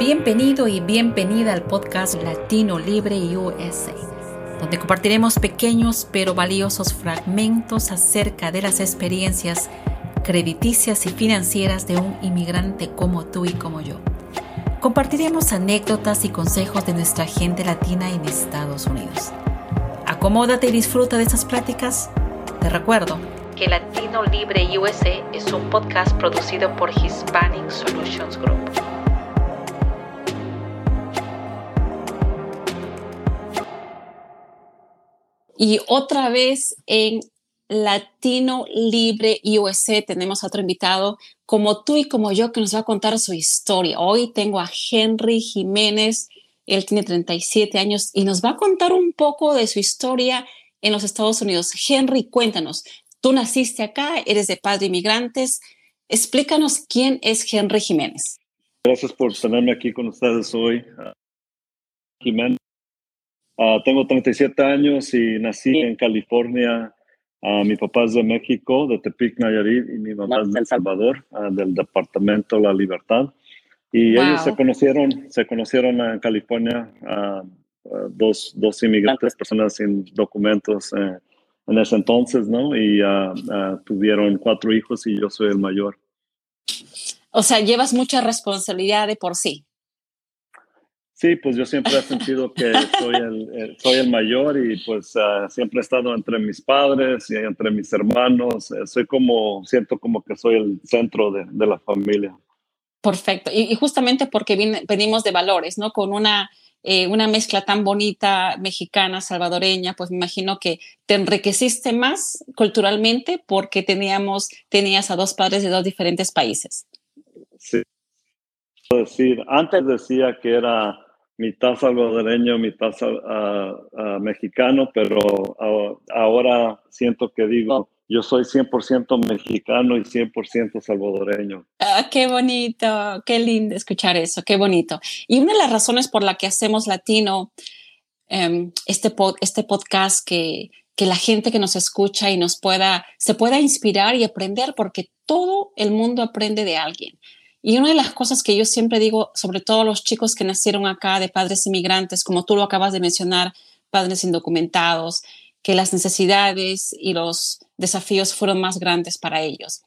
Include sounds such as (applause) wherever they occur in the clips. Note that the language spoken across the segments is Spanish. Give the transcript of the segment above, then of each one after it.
Bienvenido y bienvenida al podcast Latino Libre USA, donde compartiremos pequeños pero valiosos fragmentos acerca de las experiencias crediticias y financieras de un inmigrante como tú y como yo. Compartiremos anécdotas y consejos de nuestra gente latina en Estados Unidos. Acomódate y disfruta de estas pláticas. Te recuerdo que Latino Libre USA es un podcast producido por Hispanic Solutions Group. Y otra vez en Latino Libre USA tenemos a otro invitado como tú y como yo que nos va a contar su historia. Hoy tengo a Henry Jiménez, él tiene 37 años y nos va a contar un poco de su historia en los Estados Unidos. Henry, cuéntanos, tú naciste acá, eres de padre inmigrantes. Explícanos quién es Henry Jiménez. Gracias por tenerme aquí con ustedes hoy. Jiménez Ah, tengo 37 años y nací en California. Uh, mi papá es de México, de Tepic, Nayarit, y mi mamá es de El Salvador, uh, del departamento La Libertad. Y ellos se conocieron, se conocieron en California, dos, dos inmigrantes, personas sin documentos eh, en ese entonces, ¿no? Y tuvieron cuatro hijos y yo soy el mayor. O sea, llevas mucha responsabilidad de por sí. Sí, pues yo siempre he sentido que soy el, soy el mayor y pues ah, siempre he estado entre mis padres y entre mis hermanos. Eh, soy como, siento como que soy el centro de, de la familia. Perfecto. Y, justamente porque venimos de valores, ¿no? Con una, eh, una mezcla tan bonita mexicana, salvadoreña, pues me imagino que te enriqueciste más culturalmente porque teníamos, tenías a dos padres de dos diferentes países. Sí. Decir, antes decía que era mitad salvadoreño, mitad uh, mexicano, pero ahora siento que digo, yo soy 100% mexicano y 100% salvadoreño. Ah, qué bonito, qué lindo escuchar eso, qué bonito. Y una de las razones por la que hacemos latino, um, este, este podcast, que, que la gente que nos escucha y nos pueda, se pueda inspirar y aprender, porque todo el mundo aprende de alguien. Y una de las cosas que yo siempre digo, sobre todo los chicos que nacieron acá de padres inmigrantes, como tú lo acabas de mencionar, padres indocumentados, que las necesidades y los desafíos fueron más grandes para ellos.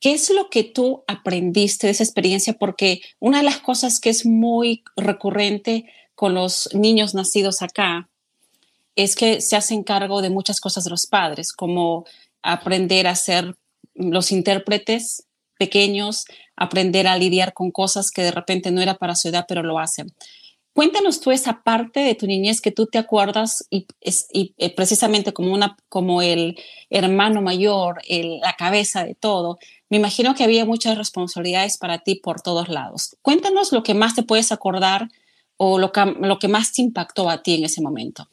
¿Qué es lo que tú aprendiste de esa experiencia? Porque una de las cosas que es muy recurrente con los niños nacidos acá es que se hacen cargo de muchas cosas de los padres, como aprender a ser los intérpretes pequeños, aprender a lidiar con cosas que de repente no era para su edad, pero lo hacen. Cuéntanos tú esa parte de tu niñez que tú te acuerdas y, eh, precisamente como, una, como el hermano mayor, la cabeza de todo. Me imagino que había muchas responsabilidades para ti por todos lados. Cuéntanos lo que más te puedes acordar o lo que, lo que más te impactó a ti en ese momento.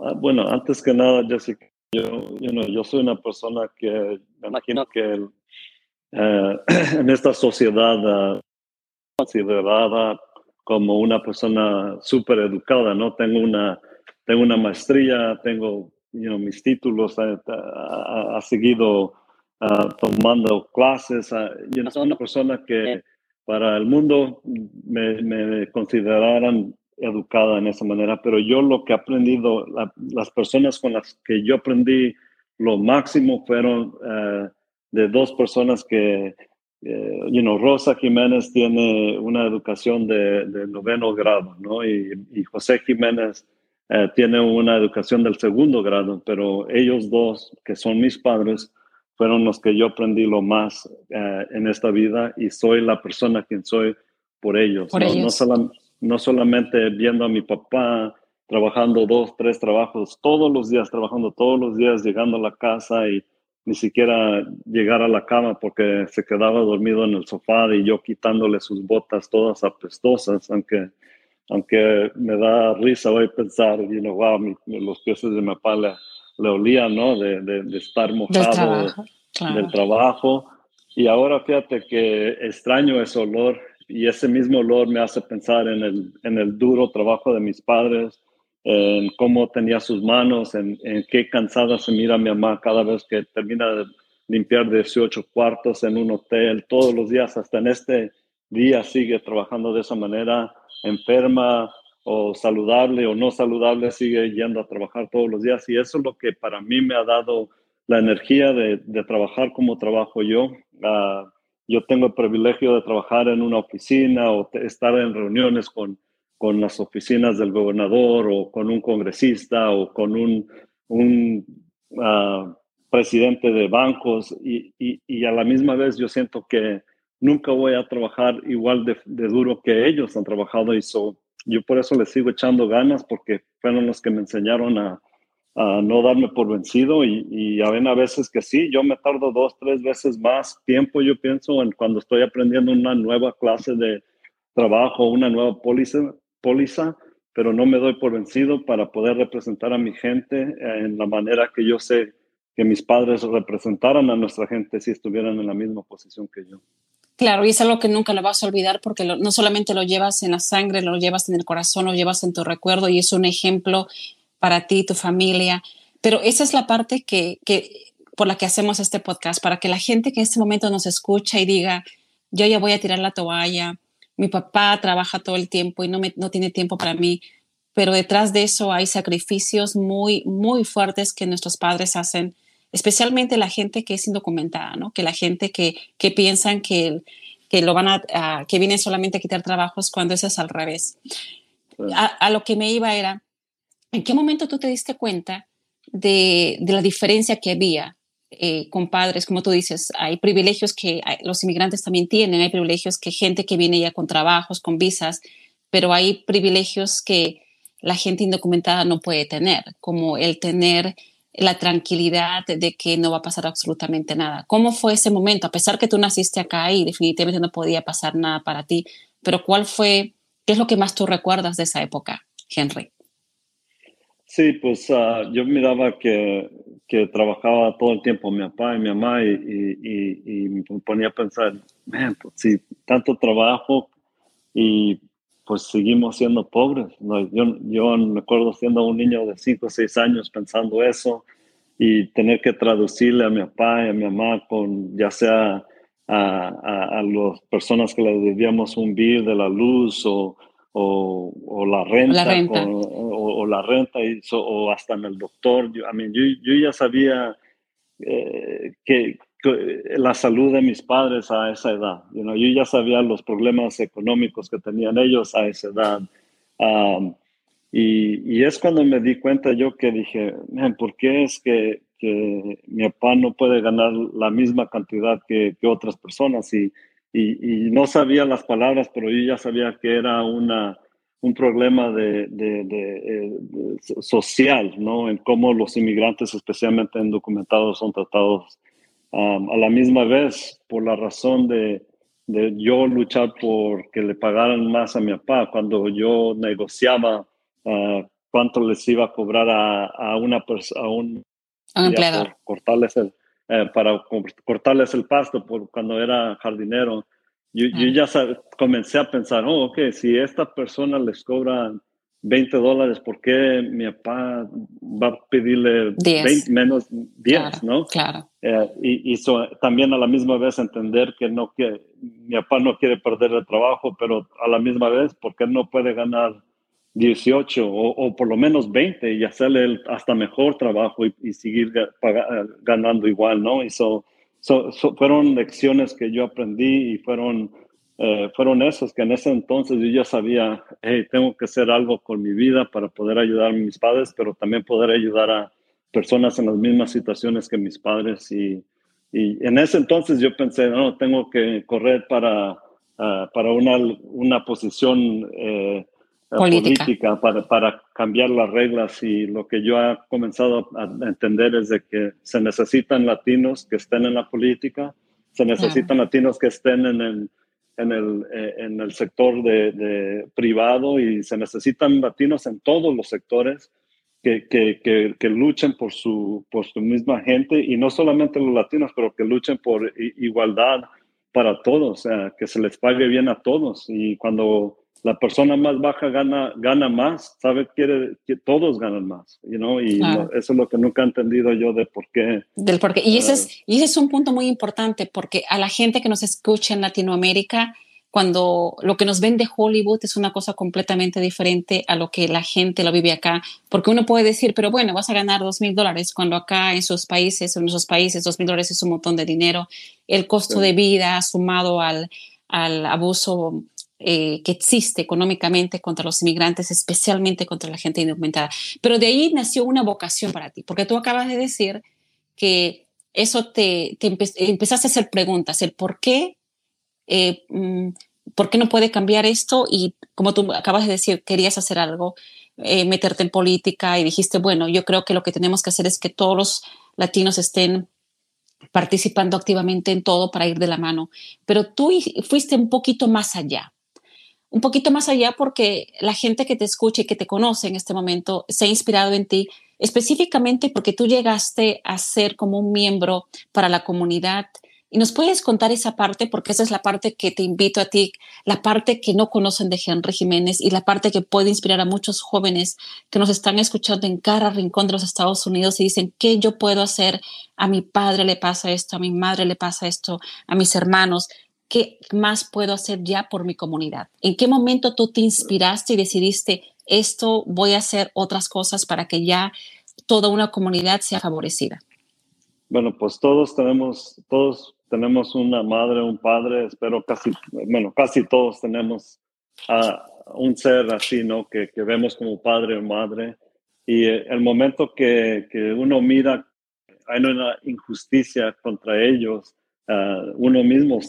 Ah, bueno, antes que nada, Jessica, yo, yo soy una persona que me imagino que el, (clears throat) en esta sociedad uh, considerada como una persona súper educada, ¿no? Tengo una, tengo una maestría, tengo mis títulos, ha, seguido ah, tomando clases, yo soy una persona que para el mundo me, me consideraran educada en esa manera, pero yo lo que he aprendido, las personas con las que yo aprendí lo máximo fueron uh, de dos personas que, eh, you know, Rosa Jiménez tiene una educación de, noveno grado, ¿no? Y, José Jiménez eh, tiene una educación del segundo grado, pero ellos dos, que son mis padres, fueron los que yo aprendí lo más eh, en esta vida y soy la persona quien soy por ellos. ¿no? no solamente viendo a mi papá trabajando dos, tres trabajos todos los días, trabajando todos los días, llegando a la casa y ni siquiera llegar a la cama porque se quedaba dormido en el sofá y yo quitándole sus botas todas apestosas, aunque, aunque me da risa hoy pensar, you know, wow, los pies de mi papá le, olían, ¿no? De, de, estar mojado del trabajo, Y ahora fíjate que extraño ese olor y ese mismo olor me hace pensar en el, en el duro trabajo de mis padres, en cómo tenía sus manos, en, qué cansada se mira mi mamá cada vez que termina de limpiar 18 cuartos en un hotel, todos los días, hasta en este día sigue trabajando de esa manera, enferma o saludable o no saludable, sigue yendo a trabajar todos los días. Y eso es lo que para mí me ha dado la energía de, trabajar como trabajo yo. Ah, yo tengo el privilegio de trabajar en una oficina o estar en reuniones con, con las oficinas del gobernador o con un congresista o con un, un ah, presidente de bancos y, y, a la misma vez yo siento que nunca voy a trabajar igual de, duro que ellos han trabajado y yo por eso les sigo echando ganas porque fueron los que me enseñaron a, a no darme por vencido y, y a veces que sí, yo me tardo dos, tres veces más tiempo, yo pienso, en cuando estoy aprendiendo una nueva clase de trabajo, una nueva póliza, póliza, pero no me doy por vencido para poder representar a mi gente en la manera que yo sé que mis padres representaran a nuestra gente si estuvieran en la misma posición que yo. Claro, y es algo que nunca lo vas a olvidar porque no solamente lo llevas en la sangre, lo llevas en el corazón, lo llevas en tu recuerdo y es un ejemplo para ti, tu familia. Pero esa es la parte que, que por la que hacemos este podcast, para que la gente que en este momento nos escucha y diga, yo ya voy a tirar la toalla, mi papá trabaja todo el tiempo y no, me, no tiene tiempo para mí, pero detrás de eso hay sacrificios muy, muy fuertes que nuestros padres hacen especialmente la gente que es indocumentada, ¿no? Que la gente que, que piensan que, que lo van a, que vienen solamente a quitar trabajos cuando eso es al revés. A, lo que me iba era, ¿en qué momento tú te diste cuenta de, de la diferencia que había eh, con padres? Como tú dices, hay privilegios que los inmigrantes también tienen, hay privilegios que gente que viene ya con trabajos, con visas, pero hay privilegios que la gente indocumentada no puede tener, como el tener la tranquilidad de que no va a pasar absolutamente nada. ¿Cómo fue ese momento? A pesar que tú naciste acá y definitivamente no podía pasar nada para ti, pero ¿cuál fue, qué es lo que más tú recuerdas de esa época, Henry? Sí, pues ah, yo miraba que, que, trabajaba todo el tiempo mi papá y mi mamá y, y, me ponía a pensar, man, pues sí, tanto trabajo y pues seguimos siendo pobres. ¿no? Yo, yo me acuerdo siendo un niño de 5 o 6 años pensando eso y tener que traducirle a mi papá y a mi mamá con ya sea a, a, las personas que le debíamos un bill de la luz o, o, o la renta, O, la renta y o hasta en el doctor. Yo, yo, yo ya sabía eh, que, la salud de mis padres a esa edad. You know, yo ya sabía los problemas económicos que tenían ellos a esa edad. Um, y, y, es cuando me di cuenta yo que dije, ¿por qué es que, que, mi papá no puede ganar la misma cantidad que, que otras personas? Y, y, y, no sabía las palabras, pero yo ya sabía que era una, un problema de, de, eh, social, ¿no? En cómo los inmigrantes, especialmente indocumentados, son tratados a la misma vez por la razón de, de, yo luchar por que le pagaran más a mi papá cuando yo negociaba uh, cuánto les iba a cobrar a, a una persona, a un, empleador. Cortarles el, eh, para cortarles el pasto por cuando era jardinero. Yo, yo ya comencé a pensar, oh, ok, si esta persona les cobra 20 dólares, ¿por qué mi papá va a pedirle 20, menos 10, no? Claro. Eh, y, y también a la misma vez entender que, no, que mi papá no quiere perder el trabajo, pero a la misma vez, ¿por qué no puede ganar 18 o, o por lo menos 20 y hacerle hasta mejor trabajo y, seguir ganando igual, ¿no? Y so, fueron lecciones que yo aprendí y fueron eh, fueron esos que en ese entonces yo ya sabía, hey, tengo que hacer algo con mi vida para poder ayudar a mis padres, pero también poder ayudar a personas en las mismas situaciones que mis padres. Y, y en ese entonces yo pensé, no, tengo que correr para, ah, para una, una posición eh, política, para, para, cambiar las reglas. Y lo que yo he comenzado a entender es de que se necesitan latinos que estén en la política, se necesitan latinos que estén en el en el, eh, en el sector de, privado y se necesitan latinos en todos los sectores que, que, que, luchen por su, por su misma gente y no solamente los latinos, pero que luchen por igualdad para todos, sea, que se les pague bien a todos. Y cuando la persona más baja gana, gana más, sabe quiere que todos ganan más, you know? y eso es lo que nunca he entendido yo de por qué. Del por qué. Y, ese es, y ese es un punto muy importante porque a la gente que nos escucha en Latinoamérica, cuando lo que nos vende Hollywood es una cosa completamente diferente a lo que la gente lo vive acá, porque uno puede decir, pero bueno, vas a ganar dos mil dólares, cuando acá en sus países, en nuestros países, dos mil dólares es un montón de dinero. El costo de vida sumado al, al abuso eh, que existe económicamente contra los inmigrantes, especialmente contra la gente indocumentada. Pero de ahí nació una vocación para ti, porque tú acabas de decir que eso te, te empezaste a hacer preguntas, el por qué eh, mm, ¿por qué no puede cambiar esto? Y como tú acabas de decir, querías hacer algo, eh, meterte en política y dijiste, bueno, yo creo que lo que tenemos que hacer es que todos los latinos estén participando activamente en todo para ir de la mano. Pero tú fuiste un poquito más allá, un poquito más allá porque la gente que te escucha y que te conoce en este momento se ha inspirado en ti específicamente porque tú llegaste a ser como un miembro para la comunidad y nos puedes contar esa parte, porque esa es la parte que te invito a ti, la parte que no conocen de Henry Jiménez y la parte que puede inspirar a muchos jóvenes que nos están escuchando en cada rincón de los Estados Unidos y dicen, ¿qué yo puedo hacer? A mi padre le pasa esto, a mi madre le pasa esto, a mis hermanos. ¿Qué más puedo hacer ya por mi comunidad? ¿En qué momento tú te inspiraste y decidiste, esto voy a hacer otras cosas para que ya toda una comunidad sea favorecida? Bueno, pues todos tenemos, todos tenemos una madre, un padre, espero casi, bueno, casi todos tenemos a un ser así, ¿no? Que, que, vemos como padre o madre. Y eh, el momento que, que uno mira, hay una injusticia contra ellos, uh, uno mismo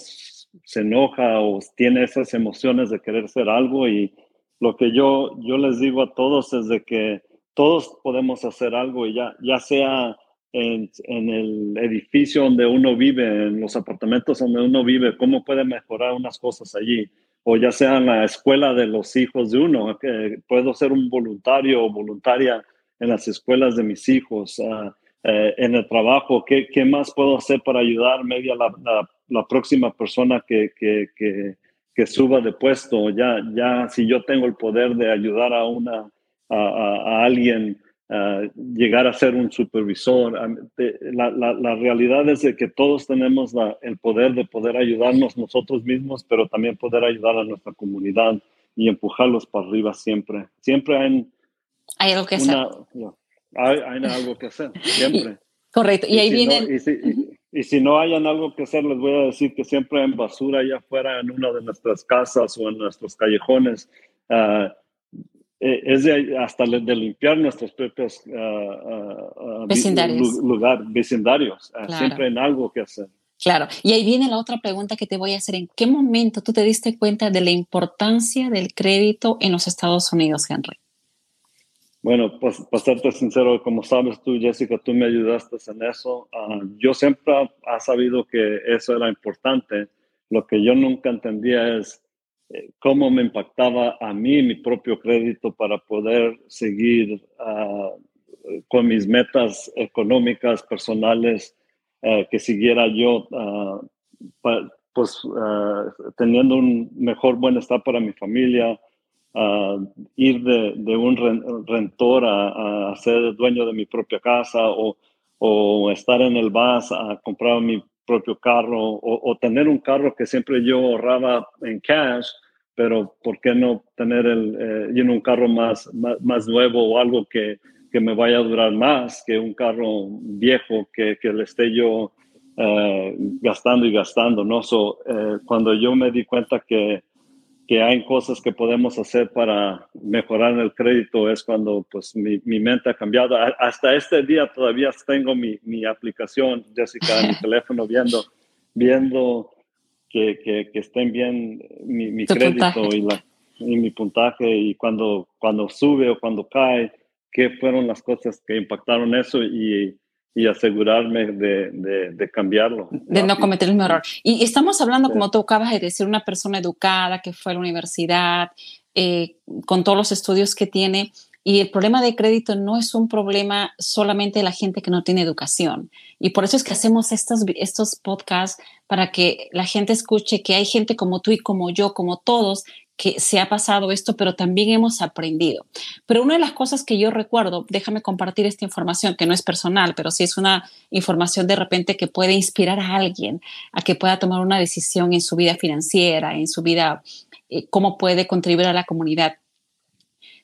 se enoja o tiene esas emociones de querer ser algo y lo que yo, yo les digo a todos es de que todos podemos hacer algo y ya, ya sea en, el edificio donde uno vive, en los apartamentos donde uno vive, cómo puede mejorar unas cosas allí. O ya sea en la escuela de los hijos de uno, que puedo ser un voluntario o voluntaria en las escuelas de mis hijos, ah, eh, en el trabajo, ¿qué, ¿qué, más puedo hacer para ayudar media la, la, próxima persona que, que, que, que, suba de puesto? Ya, ya si yo tengo el poder de ayudar a, una, a, a alguien, llegar a ser un supervisor. La, la, la, realidad es de que todos tenemos el poder de poder ayudarnos nosotros mismos, pero también poder ayudar a nuestra comunidad y empujarlos para arriba siempre. Siempre hay, hay algo que hacer. Hay, algo que hacer, siempre. (laughs) Correcto. Y, ahí viene... y, si, no hayan algo que hacer, les voy a decir que siempre hay basura allá afuera en una de nuestras casas o en nuestros callejones. Uh, es de, hasta de limpiar nuestros propios uh, vecindarios. Lugar, vecindarios. Siempre en algo que hacer. Claro, y ahí viene la otra pregunta que te voy a hacer. ¿En qué momento tú te diste cuenta de la importancia del crédito en los Estados Unidos, Henry? Bueno, pues para serte sincero, como sabes tú, Jessica, tú me ayudaste en eso. Ah, yo siempre he sabido que eso era importante. Lo que yo nunca entendía es cómo me impactaba a mí mi propio crédito para poder seguir ah, con mis metas económicas, personales, eh, que siguiera yo ah, pues teniendo un mejor bienestar para mi familia, ir de, un rentor a, ser dueño de mi propia casa o, o estar en el bus a comprar mi propio carro o, tener un carro que siempre yo ahorraba en cash, pero ¿por qué no tener el, eh, un carro más, más, nuevo o algo que, que, me vaya a durar más que un carro viejo que, que le esté yo eh, gastando y gastando? ¿no? So, eh, cuando yo me di cuenta que, que hay cosas que podemos hacer para mejorar el crédito es cuando pues mi, mi mente ha cambiado. hasta este día todavía tengo mi, mi aplicación, Jessica, en mi (laughs) teléfono viendo, viendo que, que, que estén bien mi, mi crédito y, la, y mi puntaje y cuando, cuando sube o cuando cae, qué fueron las cosas que impactaron eso y, y asegurarme de, de, cambiarlo. De no cometer el mismo error. Y estamos hablando, como tú acabas de decir, una persona educada que fue a la universidad, eh, con todos los estudios que tiene. Y el problema de crédito no es un problema solamente de la gente que no tiene educación. Y por eso es que hacemos estos, estos podcasts para que la gente escuche que hay gente como tú y como yo, como todos, que se ha pasado esto, pero también hemos aprendido. Pero una de las cosas que yo recuerdo, déjame compartir esta información, que no es personal, pero sí es una información de repente que puede inspirar a alguien a que pueda tomar una decisión en su vida financiera, en su vida, eh, cómo puede contribuir a la comunidad.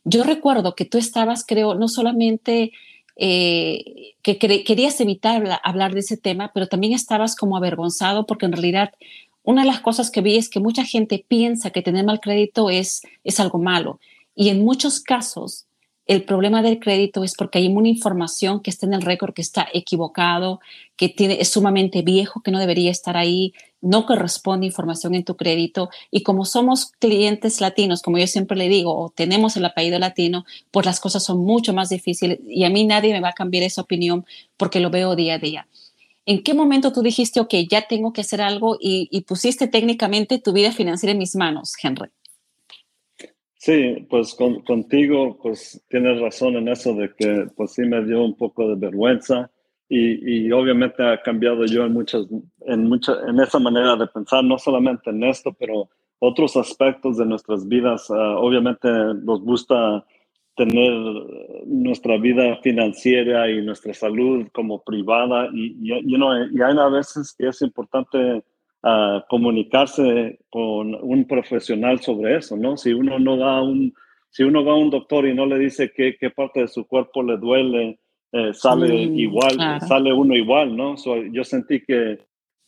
Yo recuerdo que tú estabas, creo, no solamente eh, que querías evitar hablar de ese tema, pero también estabas como avergonzado porque en realidad una de las cosas que vi es que mucha gente piensa que tener mal crédito es, es algo malo. Y en muchos casos, el problema del crédito es porque hay una información que está en el récord que está equivocado, que tiene, es sumamente viejo, que no debería estar ahí, no corresponde información en tu crédito. Y como somos clientes latinos, como yo siempre le digo, o tenemos el apellido latino, pues las cosas son mucho más difíciles. Y a mí nadie me va a cambiar esa opinión porque lo veo día a día. ¿En qué momento tú dijiste, ok, ya tengo que hacer algo y, pusiste técnicamente tu vida financiera en mis manos, Henry? Sí, pues contigo, pues tienes razón en eso de que pues sí me dio un poco de vergüenza y, obviamente ha cambiado yo en muchas, en mucha, en esa manera de pensar, no solamente en esto, pero otros aspectos de nuestras vidas. Ah, obviamente nos gusta tener nuestra vida financiera y nuestra salud como privada y, y, y hay a veces que es importante ah, comunicarse con un profesional sobre eso, ¿no? Si uno no da un, si uno va a un doctor y no le dice qué, qué parte de su cuerpo le duele, eh, sale mm, igual, sale uno igual, ¿no? yo sentí que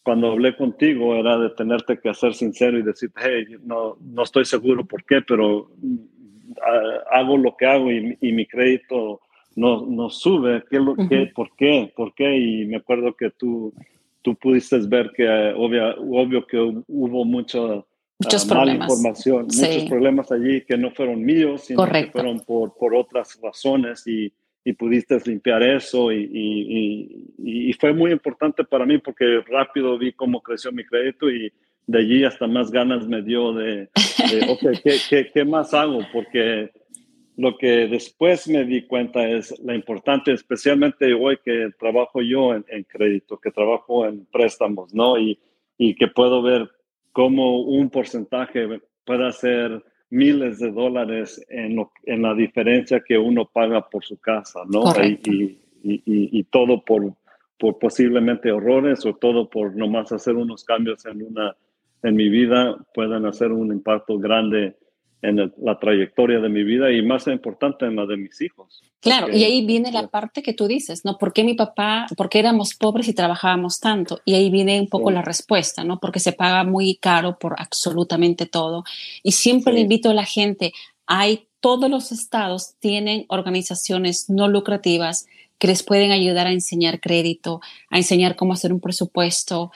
cuando hablé contigo era de tenerte que ser sincero y decir, hey, no, no estoy seguro por qué, pero hago lo que hago y, mi crédito no, no sube. ¿Qué, lo, ¿Por qué? ¿Por qué? Y me acuerdo que tú, tú pudiste ver que obvio, obvio que hubo mucho, muchos ah, mala información, muchos problemas allí que no fueron míos, sino que fueron por, por otras razones y, y pudiste limpiar eso y, y, y, fue muy importante para mí porque rápido vi cómo creció mi crédito y de allí hasta más ganas me dio de, ok, (laughs) ¿qué, qué, más hago? Porque lo que después me di cuenta es la importante, especialmente hoy que trabajo yo en, crédito, que trabajo en préstamos, ¿no? Y, y, que puedo ver cómo un porcentaje puede hacer miles de dólares en, en la diferencia que uno paga por su casa, ¿no? Y, y, y, todo por, por posiblemente errores o todo por nomás hacer unos cambios en una en mi vida puedan hacer un impacto grande en la trayectoria de mi vida y más importante en la de mis hijos. Claro, y ahí viene la parte que tú dices, ¿no? ¿Por qué mi papá, por qué éramos pobres y trabajábamos tanto? Y ahí viene un poco la respuesta, ¿no? Porque se paga muy caro por absolutamente todo. Y siempre le invito a la gente, hay, todos los estados tienen organizaciones no lucrativas que les pueden ayudar a enseñar crédito, a enseñar cómo hacer un presupuesto,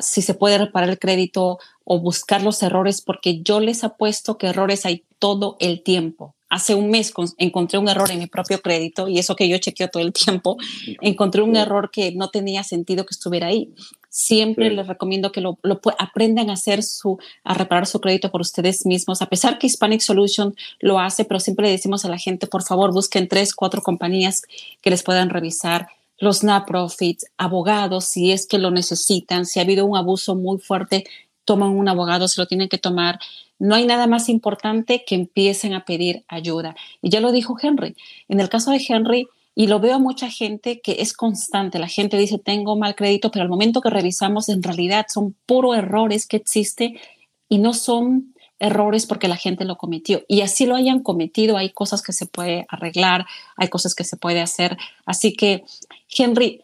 si se puede reparar el crédito o buscar los errores, porque yo les apuesto que errores hay todo el tiempo. Hace un mes encontré un error en mi propio crédito y eso que yo chequeo todo el tiempo, encontré un error que no tenía sentido que estuviera ahí. Siempre les recomiendo que lo, aprendan a hacer su, a reparar su crédito por ustedes mismos, a pesar que Hispanic Solution lo hace, pero siempre le decimos a la gente, por favor, busquen tres, cuatro compañías que les puedan revisar los non-profits, abogados, si es que lo necesitan, si ha habido un abuso muy fuerte, toman un abogado, se lo tienen que tomar. No hay nada más importante que empiecen a pedir ayuda. Y ya lo dijo Henry. En el caso de Henry, y lo veo a mucha gente que es constante, la gente dice, tengo mal crédito, pero al momento que revisamos, en realidad son puro errores que existen y no son errores porque la gente lo cometió. Y así lo hayan cometido, hay cosas que se puede arreglar, hay cosas que se puede hacer. Así que, Henry,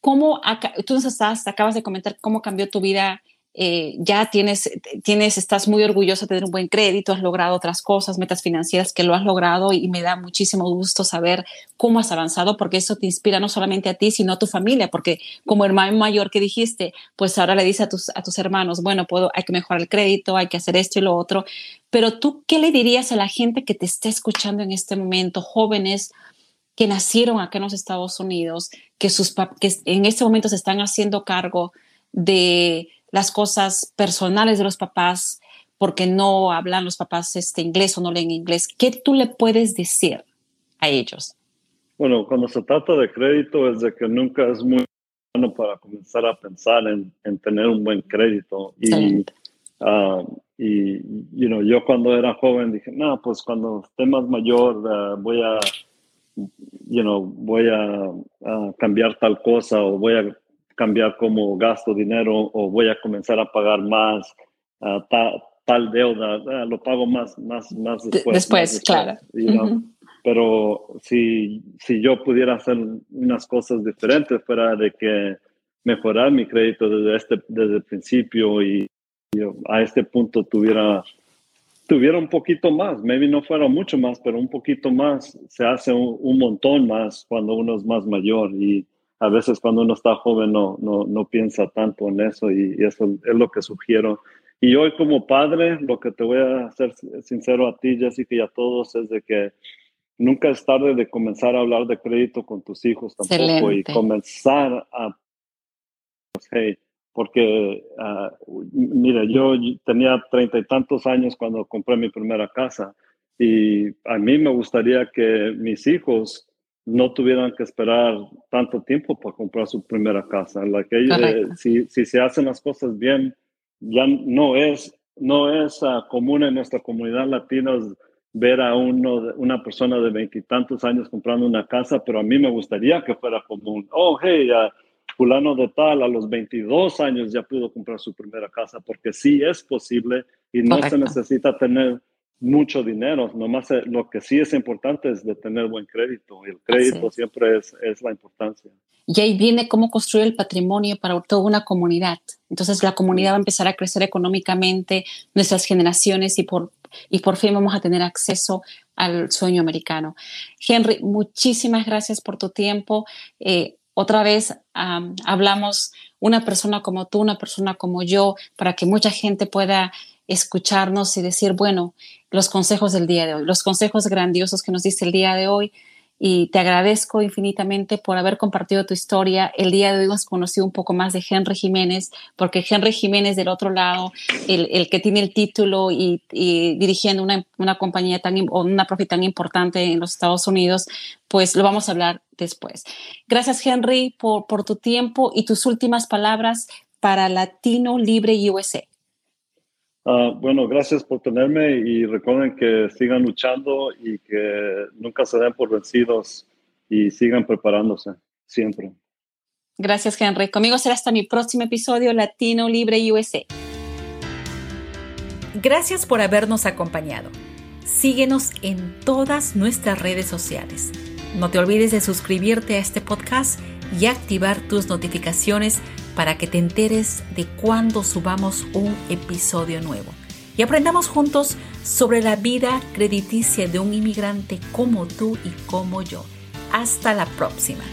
¿cómo tú nos estás, acabas de comentar cómo cambió tu vida eh, ya tienes, tienes, estás muy orgulloso de tener un buen crédito, has logrado otras cosas, metas financieras que lo has logrado y me da muchísimo gusto saber cómo has avanzado porque eso te inspira no solamente a ti, sino a tu familia, porque como hermano mayor que dijiste, pues ahora le dices a tus, a tus hermanos, bueno, puedo, hay que mejorar el crédito, hay que hacer esto y lo otro, pero tú, ¿qué le dirías a la gente que te está escuchando en este momento, jóvenes? que nacieron acá en los Estados Unidos, que, sus, que en este momento se están haciendo cargo de las cosas personales de los papás porque no hablan los papás este inglés o no leen inglés. ¿Qué tú le puedes decir a ellos? Bueno, cuando se trata de crédito es de que nunca es muy bueno para comenzar a pensar en, tener un buen crédito. Y uh, y you know, yo cuando era joven dije, no, pues cuando esté más mayor uh, voy a, you know, voy a, cambiar tal cosa o voy a cambiar cómo gasto dinero o voy a comenzar a pagar más uh, tal deuda, uh, lo pago más, más, más después. Después, claro. Pero si, si yo pudiera hacer unas cosas diferentes, fuera de que mejorar mi crédito desde, este, desde el principio y a este punto tuviera, tuviera un poquito más, maybe no fuera mucho más, pero un poquito más, se hace un, montón más cuando uno es más mayor y a veces cuando uno está joven no, no, no piensa tanto en eso y, eso es lo que sugiero. Y hoy como padre, lo que te voy a hacer sincero a ti, Jessica, y a todos es de que nunca es tarde de comenzar a hablar de crédito con tus hijos tampoco y comenzar a, hey, porque, uh, mira, yo tenía treinta y tantos años cuando compré mi primera casa y a mí me gustaría que mis hijos no tuvieran que esperar tanto tiempo para comprar su primera casa. La que, eh, si, si, se hacen las cosas bien, ya no es, no es uh, común en nuestra comunidad latina ver a uno, una persona de veintitantos años comprando una casa, pero a mí me gustaría que fuera común. Oh, hey, uh, fulano de tal a los 22 años ya pudo comprar su primera casa, porque sí es posible y no se necesita tener mucho dinero, nomás eh, lo que sí es importante es de tener buen crédito, y el crédito siempre es, es la importancia. Y ahí viene cómo construir el patrimonio para toda una comunidad. Entonces la comunidad va a empezar a crecer económicamente, nuestras generaciones y por, y por fin vamos a tener acceso al sueño americano. Henry, muchísimas gracias por tu tiempo. Eh, otra vez hablamos una persona como tú, una persona como yo, para que mucha gente pueda escucharnos y decir, bueno, los consejos del día de hoy, los consejos grandiosos que nos dice el día de hoy, y te agradezco infinitamente por haber compartido tu historia. El día de hoy hemos conocido un poco más de Henry Jiménez, porque Henry Jiménez del otro lado, el, el que tiene el título y, dirigiendo una, una, compañía tan o una profit tan importante en los Estados Unidos, pues lo vamos a hablar después. Gracias Henry por, por tu tiempo y tus últimas palabras para Latino Libre USA. Ah, bueno, gracias por tenerme y recuerden que sigan luchando y que nunca se den por vencidos y sigan preparándose siempre. Gracias, Henry. Conmigo será hasta mi próximo episodio Latino Libre USA. Gracias por habernos acompañado. Síguenos en todas nuestras redes sociales. No te olvides de suscribirte a este podcast y activar tus notificaciones para que te enteres de cuando subamos un episodio nuevo y aprendamos juntos sobre la vida crediticia de un inmigrante como tú y como yo. Hasta la próxima.